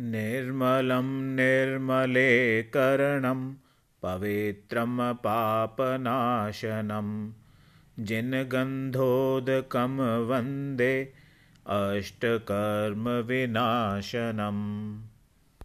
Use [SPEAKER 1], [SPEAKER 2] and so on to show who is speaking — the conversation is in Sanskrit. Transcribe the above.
[SPEAKER 1] निर्मलं निर्मलेकरणं पवित्रं पापनाशनं। जिनगन्धोदकं वन्दे अष्टकर्मविनाशनम्